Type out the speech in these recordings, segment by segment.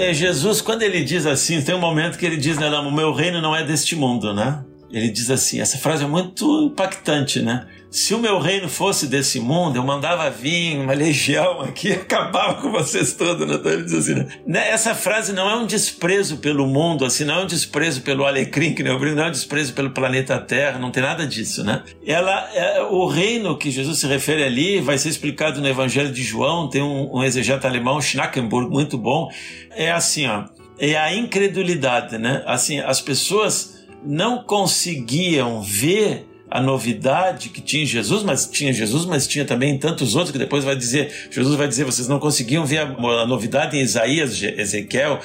é, Jesus, quando ele diz assim, tem um momento que ele diz, né, o meu reino não é deste mundo, né? Ele diz assim, essa frase é muito impactante, né? Se o meu reino fosse desse mundo, eu mandava vir uma legião aqui e acabava com vocês todos, né? Então ele diz assim, né? Essa frase não é um desprezo pelo mundo, assim, não é um desprezo pelo alecrim, que nem eu brinco, não é um desprezo pelo planeta Terra, não tem nada disso, né? Ela, é, o reino que Jesus se refere ali vai ser explicado no Evangelho de João, tem um, um exegeta alemão, Schnackenburg, muito bom. É assim, ó, é a incredulidade, né? Assim, as pessoas não conseguiam ver a novidade que tinha Jesus, mas tinha Jesus, mas tinha também tantos outros que depois vai dizer, Jesus vai dizer, vocês não conseguiam ver a, a novidade em Isaías, Ezequiel,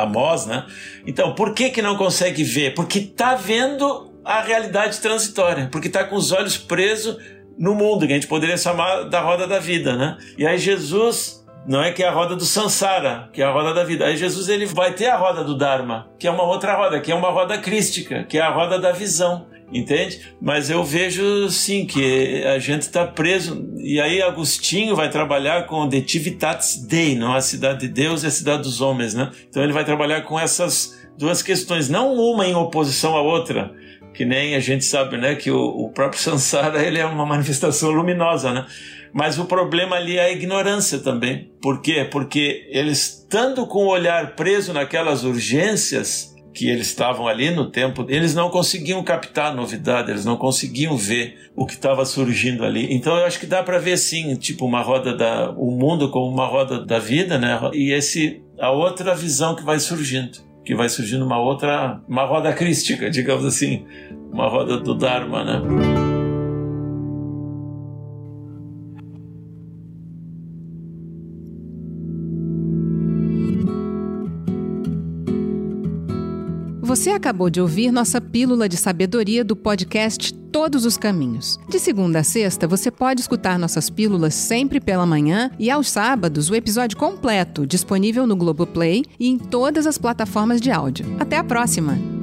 Amós, né? Então, por que que não consegue ver? Porque está vendo a realidade transitória, porque está com os olhos presos no mundo, que a gente poderia chamar da roda da vida, né? E aí Jesus não é que é a roda do Sansara, que é a roda da vida. Aí Jesus ele vai ter a roda do Dharma, que é uma outra roda, que é uma roda crística, que é a roda da visão entende? Mas eu vejo sim que a gente está preso. E aí Agostinho vai trabalhar com The Tivitatis Dei, não a cidade de Deus e a cidade dos homens, né? Então ele vai trabalhar com essas duas questões, não uma em oposição à outra, que nem a gente sabe, né, que o, o próprio Sansara ele é uma manifestação luminosa, né? Mas o problema ali é a ignorância também. Por quê? Porque eles estando com o olhar preso naquelas urgências, que eles estavam ali no tempo, eles não conseguiam captar a novidade, eles não conseguiam ver o que estava surgindo ali. Então eu acho que dá para ver sim, tipo uma roda da o mundo como uma roda da vida, né? E esse a outra visão que vai surgindo, que vai surgindo uma outra, uma roda crística, digamos assim, uma roda do Dharma, né? Você acabou de ouvir nossa pílula de sabedoria do podcast Todos os Caminhos. De segunda a sexta, você pode escutar nossas pílulas sempre pela manhã e aos sábados o episódio completo disponível no Globoplay e em todas as plataformas de áudio. Até a próxima!